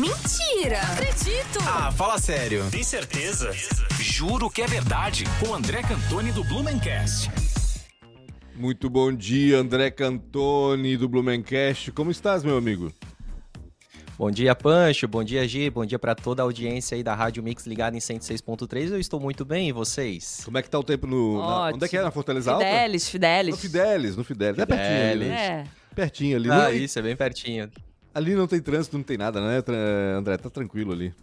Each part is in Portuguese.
Mentira! Acredito! Ah, fala sério. Tem certeza? Juro que é verdade. Com André Cantoni do Blumencast. Muito bom dia, André Cantoni do Blumencast. Como estás, meu amigo? Bom dia, Pancho. Bom dia, Gi. Bom dia para toda a audiência aí da Rádio Mix ligada em 106.3. Eu estou muito bem, e vocês? Como é que tá o tempo no. na- onde é que é? Na Fortaleza Alta? Fidelis, Fidelis. No Fidelis, no Fidelis. É pertinho ali, né? É. Pertinho ali. Ah, Não- isso, é bem pertinho. Ali não tem trânsito, não tem nada, né, André? Tá tranquilo ali.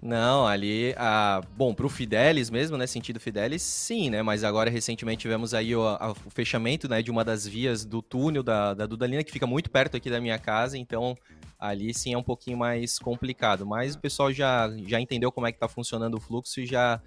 Não, ali, ah, bom, pro Fidelis mesmo, né, sentido Fidelis, sim, né, mas agora recentemente tivemos aí o, a- o fechamento, né, de uma das vias do túnel da, da Dudalina, que fica muito perto aqui da minha casa, então ali sim é um pouquinho mais complicado, mas o pessoal já, já entendeu como é que tá funcionando o fluxo e já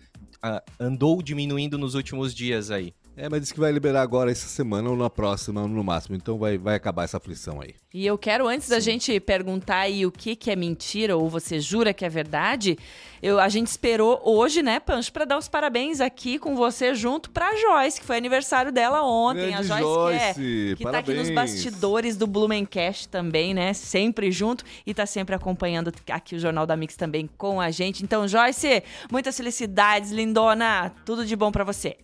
andou diminuindo nos últimos dias aí. É, mas disse que vai liberar agora essa semana ou na próxima, no máximo. Então vai, vai acabar essa aflição aí. E eu quero, antes da gente perguntar aí o que, que é mentira ou você jura que é verdade, eu, a gente esperou hoje, né, Pancho, pra dar os parabéns aqui com você junto pra Joyce, que foi aniversário dela ontem. a Grande Joyce, Joyce, que, é, que tá aqui nos bastidores do Blumencast também, né? Sempre junto e tá sempre acompanhando aqui o Jornal da Mix também com a gente. Então, Joyce, muitas felicidades, lindona. Tudo de bom pra você.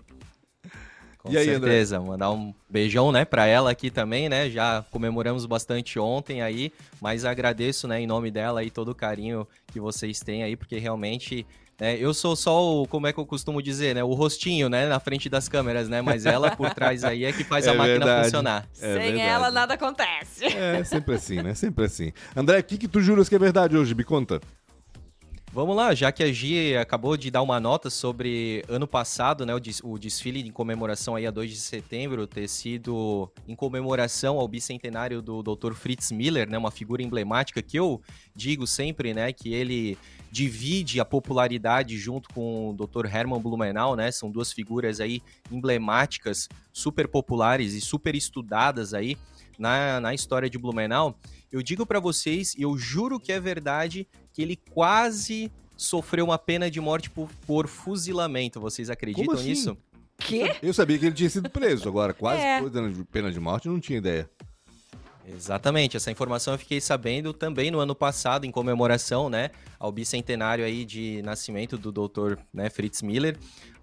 Com E aí, André? certeza, mandar um beijão, né, pra ela aqui também, né? Já comemoramos bastante ontem aí, mas agradeço, né, em nome dela aí todo o carinho que vocês têm aí, porque realmente né, eu sou só o, como é que eu costumo dizer, né, o rostinho, né, na frente das câmeras, né, mas ela por trás aí é que faz É a máquina verdade. funcionar. É Sem verdade. ela, nada acontece. É, sempre assim, né? Sempre assim. André, o que, que tu juras que é verdade hoje? Me conta. Vamos lá, já que a Gi acabou de dar uma nota sobre ano passado, né, o, des- o desfile em comemoração aí a 2 de setembro ter sido em comemoração ao bicentenário do Dr. Fritz Miller, né, uma figura emblemática que eu digo sempre, né, que ele divide a popularidade junto com o Dr. Hermann Blumenau, né, são duas figuras aí emblemáticas, super populares e super estudadas aí na, na história de Blumenau. Eu digo pra vocês, e eu juro que é verdade, que ele quase sofreu uma pena de morte por, por fuzilamento. Vocês acreditam assim? nisso? Quê? Eu sabia que ele tinha sido preso, agora quase É. foi dando pena de morte, eu não tinha ideia. Exatamente, essa informação eu fiquei sabendo também no ano passado, em comemoração, né, ao bicentenário aí de nascimento do Dr. né, Fritz Miller,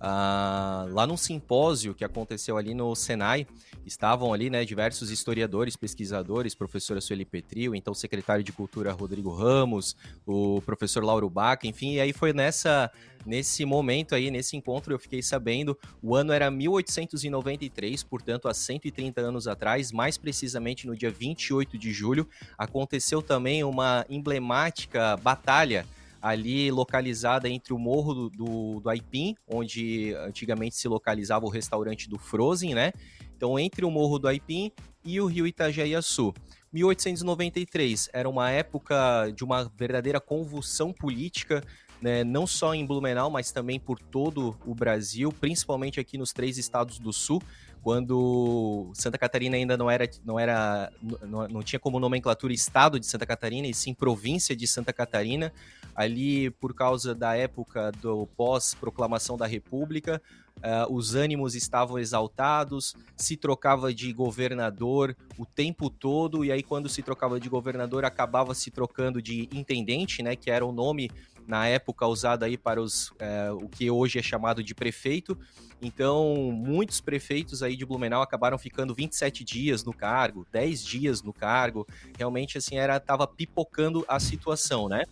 Ah, lá num simpósio que aconteceu ali no Senai, estavam ali, né, diversos historiadores, pesquisadores, professora Sueli Petril, então secretário de Cultura Rodrigo Ramos, o professor Lauro Baca, enfim, e aí foi nessa nesse momento aí, nesse encontro, eu fiquei sabendo, o ano era 1893, portanto, há 130 anos atrás, mais precisamente no dia 28 de julho, aconteceu também uma emblemática batalha ali localizada entre o morro do, do, do Aipim, onde antigamente se localizava o restaurante do Frozen, né? Então, entre o morro do Aipim e o rio Itajaí-Açu. 1893 era uma época de uma verdadeira convulsão política, né, não só em Blumenau, mas também por todo o Brasil, principalmente aqui nos três estados do sul, quando Santa Catarina ainda não era, não era, não, não tinha como nomenclatura estado de Santa Catarina, e sim província de Santa Catarina, ali por causa da época do pós-proclamação da República, Uh, os ânimos estavam exaltados, se trocava de governador o tempo todo, e aí quando se trocava de governador acabava se trocando de intendente, né, que era o nome na época usado aí para os, uh, o que hoje é chamado de prefeito. Então, muitos prefeitos aí de Blumenau acabaram ficando 27 dias no cargo, 10 dias no cargo. Realmente, assim, era tava pipocando a situação, né?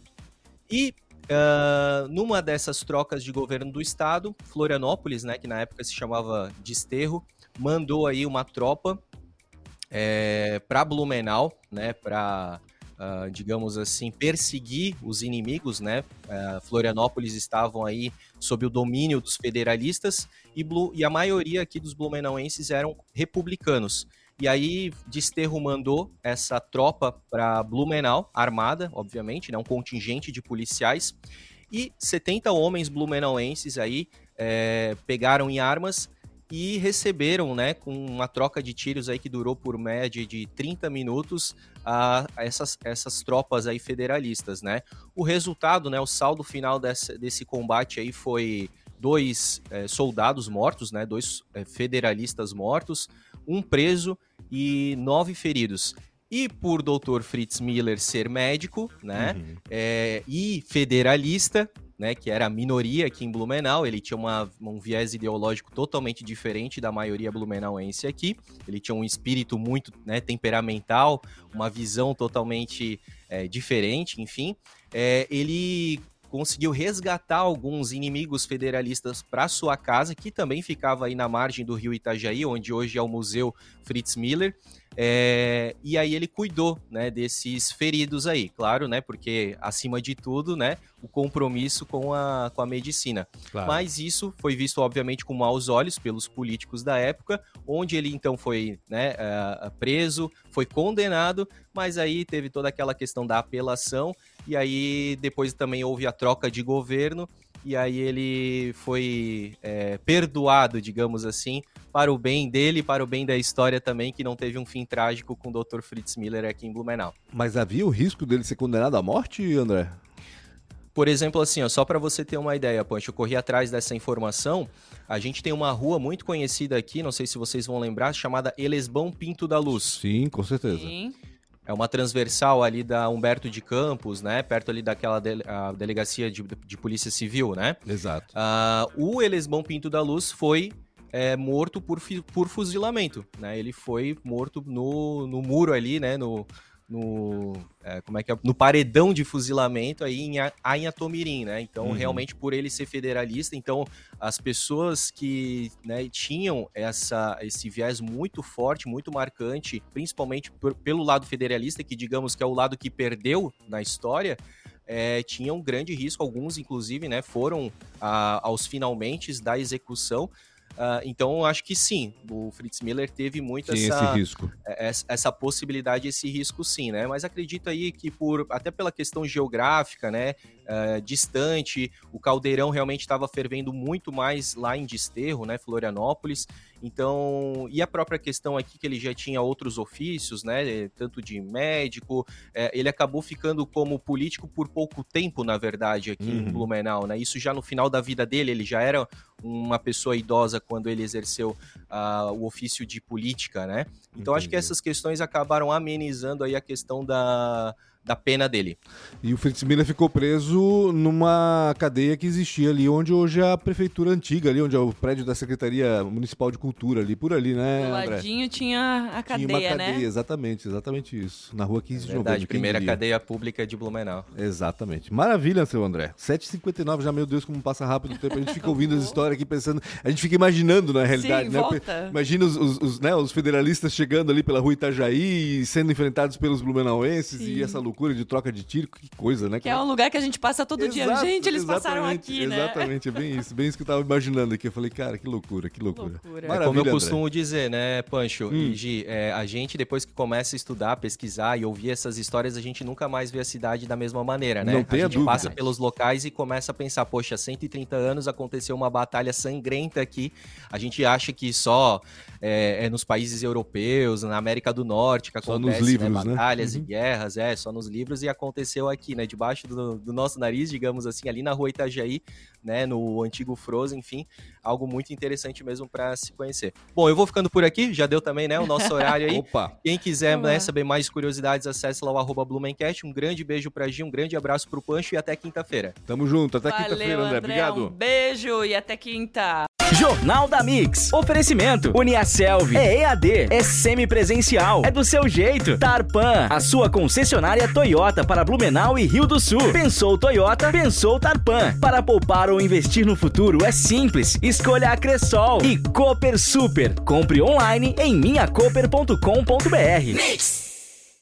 E Uh, numa dessas trocas de governo do estado, Florianópolis, né, que na época se chamava Desterro, mandou aí uma tropa é, para Blumenau, né, para uh, digamos assim perseguir os inimigos, né. Uh, Florianópolis estavam aí sob o domínio dos federalistas e, Blu e a maioria aqui dos blumenauenses eram republicanos. E aí, Desterro mandou essa tropa para Blumenau, armada, obviamente, né, um contingente de policiais. E 70 homens blumenauenses aí é, pegaram em armas e receberam, né, com uma troca de tiros aí que durou por média de 30 minutos, a, a essas, essas tropas aí federalistas, né. O resultado, né, o saldo final dessa, desse combate aí foi dois é, soldados mortos, né, dois é, federalistas mortos, um preso e nove feridos. E por Dr. Fritz Miller ser médico, né? Uhum. É, e federalista, né, que era a minoria aqui em Blumenau, ele tinha uma, um viés ideológico totalmente diferente da maioria blumenauense aqui. Ele tinha um espírito muito né, temperamental, uma visão totalmente é, diferente, enfim. É, ele conseguiu resgatar alguns inimigos federalistas para sua casa, que também ficava aí na margem do rio Itajaí, onde hoje é o Museu Fritz Miller. É, e aí ele cuidou, né, desses feridos aí, claro, né, porque acima de tudo, né, o compromisso com a, com a medicina. Claro. Mas isso foi visto, obviamente, com maus olhos pelos políticos da época, onde ele então foi, né, uh, preso, foi condenado, mas aí teve toda aquela questão da apelação, e aí depois também houve a troca de governo, e aí ele foi é, perdoado, digamos assim, para o bem dele e para o bem da história também, que não teve um fim trágico com o Dr. Fritz Miller aqui em Blumenau. Mas havia o risco dele ser condenado à morte, André? Por exemplo, assim, ó, só para você ter uma ideia, Pancho, eu corri atrás dessa informação. A gente tem uma rua muito conhecida aqui, não sei se vocês vão lembrar, chamada Elesbão Pinto da Luz. Sim, com certeza. Sim. É uma transversal ali da Humberto de Campos, né? Perto ali daquela de, delegacia de, de, polícia civil, né? Exato. Uh, o Elesbão Pinto da Luz foi é, morto por, por fuzilamento, né? Ele foi morto no, no muro ali, né? No, no é, como é que é? no paredão de fuzilamento aí em Anhatomirim, né? Então, uhum. realmente por ele ser federalista, então as pessoas que né, tinham essa, esse viés muito forte, muito marcante, principalmente por, pelo lado federalista, que digamos que é o lado que perdeu na história, é, tinham um grande risco, alguns inclusive, né, foram a, aos finalmente da execução, Uh, então, acho que sim, o Fritz Miller teve muito sim, essa, esse risco. É, essa possibilidade, esse risco sim, né? Mas acredito aí que por até pela questão geográfica, né, uh, distante, o caldeirão realmente estava fervendo muito mais lá em Desterro, né, Florianópolis. Então, e a própria questão aqui que ele já tinha outros ofícios, né, tanto de médico, é, ele acabou ficando como político por pouco tempo, na verdade, aqui uhum. em Blumenau, né? Isso já no final da vida dele, ele já era uma pessoa idosa quando ele exerceu uh, o ofício de política, né? Então Entendi. acho que essas questões acabaram amenizando aí a questão da da pena dele. E o Fritz Miller ficou preso numa cadeia que existia ali, onde hoje é a prefeitura antiga, ali onde é o prédio da Secretaria Municipal de Cultura, ali por ali, né? Do ladinho tinha a cadeia, tinha uma cadeia, né? Exatamente, exatamente isso. Na rua 15 de novembro. primeira cadeia pública de Blumenau. Exatamente. Maravilha, seu André. 7h59 já, meu Deus, como passa rápido o tempo. A gente fica ouvindo as histórias aqui pensando, a gente fica imaginando na realidade, Sim, né? Volta. Imagina os, os, os, né, os federalistas chegando ali pela rua Itajaí, sendo enfrentados pelos blumenauenses Sim. e essa loucura de troca de tiro, que coisa, né? Que é um lugar que a gente passa todo Exato, dia. Gente, eles passaram aqui, né? Exatamente, é bem isso. Bem isso que eu tava imaginando aqui. Eu falei, cara, que loucura, que loucura. loucura. É como eu costumo dizer, né, Pancho hum. e Gi, é, a gente, depois que começa a estudar, pesquisar e ouvir essas histórias, a gente nunca mais vê a cidade da mesma maneira, né? Não tem a gente dúvida. passa pelos locais e começa a pensar, poxa, 130 anos aconteceu uma batalha sangrenta aqui. A gente acha que só é, é nos países europeus, na América do Norte, que acontece só nos livros, né, batalhas né? uhum. e guerras, é, só nos livros e aconteceu aqui, né? Debaixo do, do, nosso nariz, digamos assim, ali na rua Itajaí, né? No antigo Frozen, enfim, algo muito interessante mesmo para se conhecer. Bom, eu vou ficando por aqui, já deu também, né? O nosso horário aí. Opa! Quem quiser né, saber mais curiosidades, acesse lá o arroba Blumencast. Um grande beijo pra Gi, um grande abraço pro Pancho e até quinta-feira. Tamo junto, até quinta-feira, André. André. Obrigado. Um beijo e até quinta. Jornal da Mix. Oferecimento. Uniaselv. É EAD. É semipresencial. É do seu jeito. Tarpan. A sua concessionária Toyota para Blumenau e Rio do Sul. Pensou Toyota? Pensou Tarpan. Para poupar ou investir no futuro é simples. Escolha a Cressol. E Cooper Super. Compre online em minhacoper.com.br. Mix.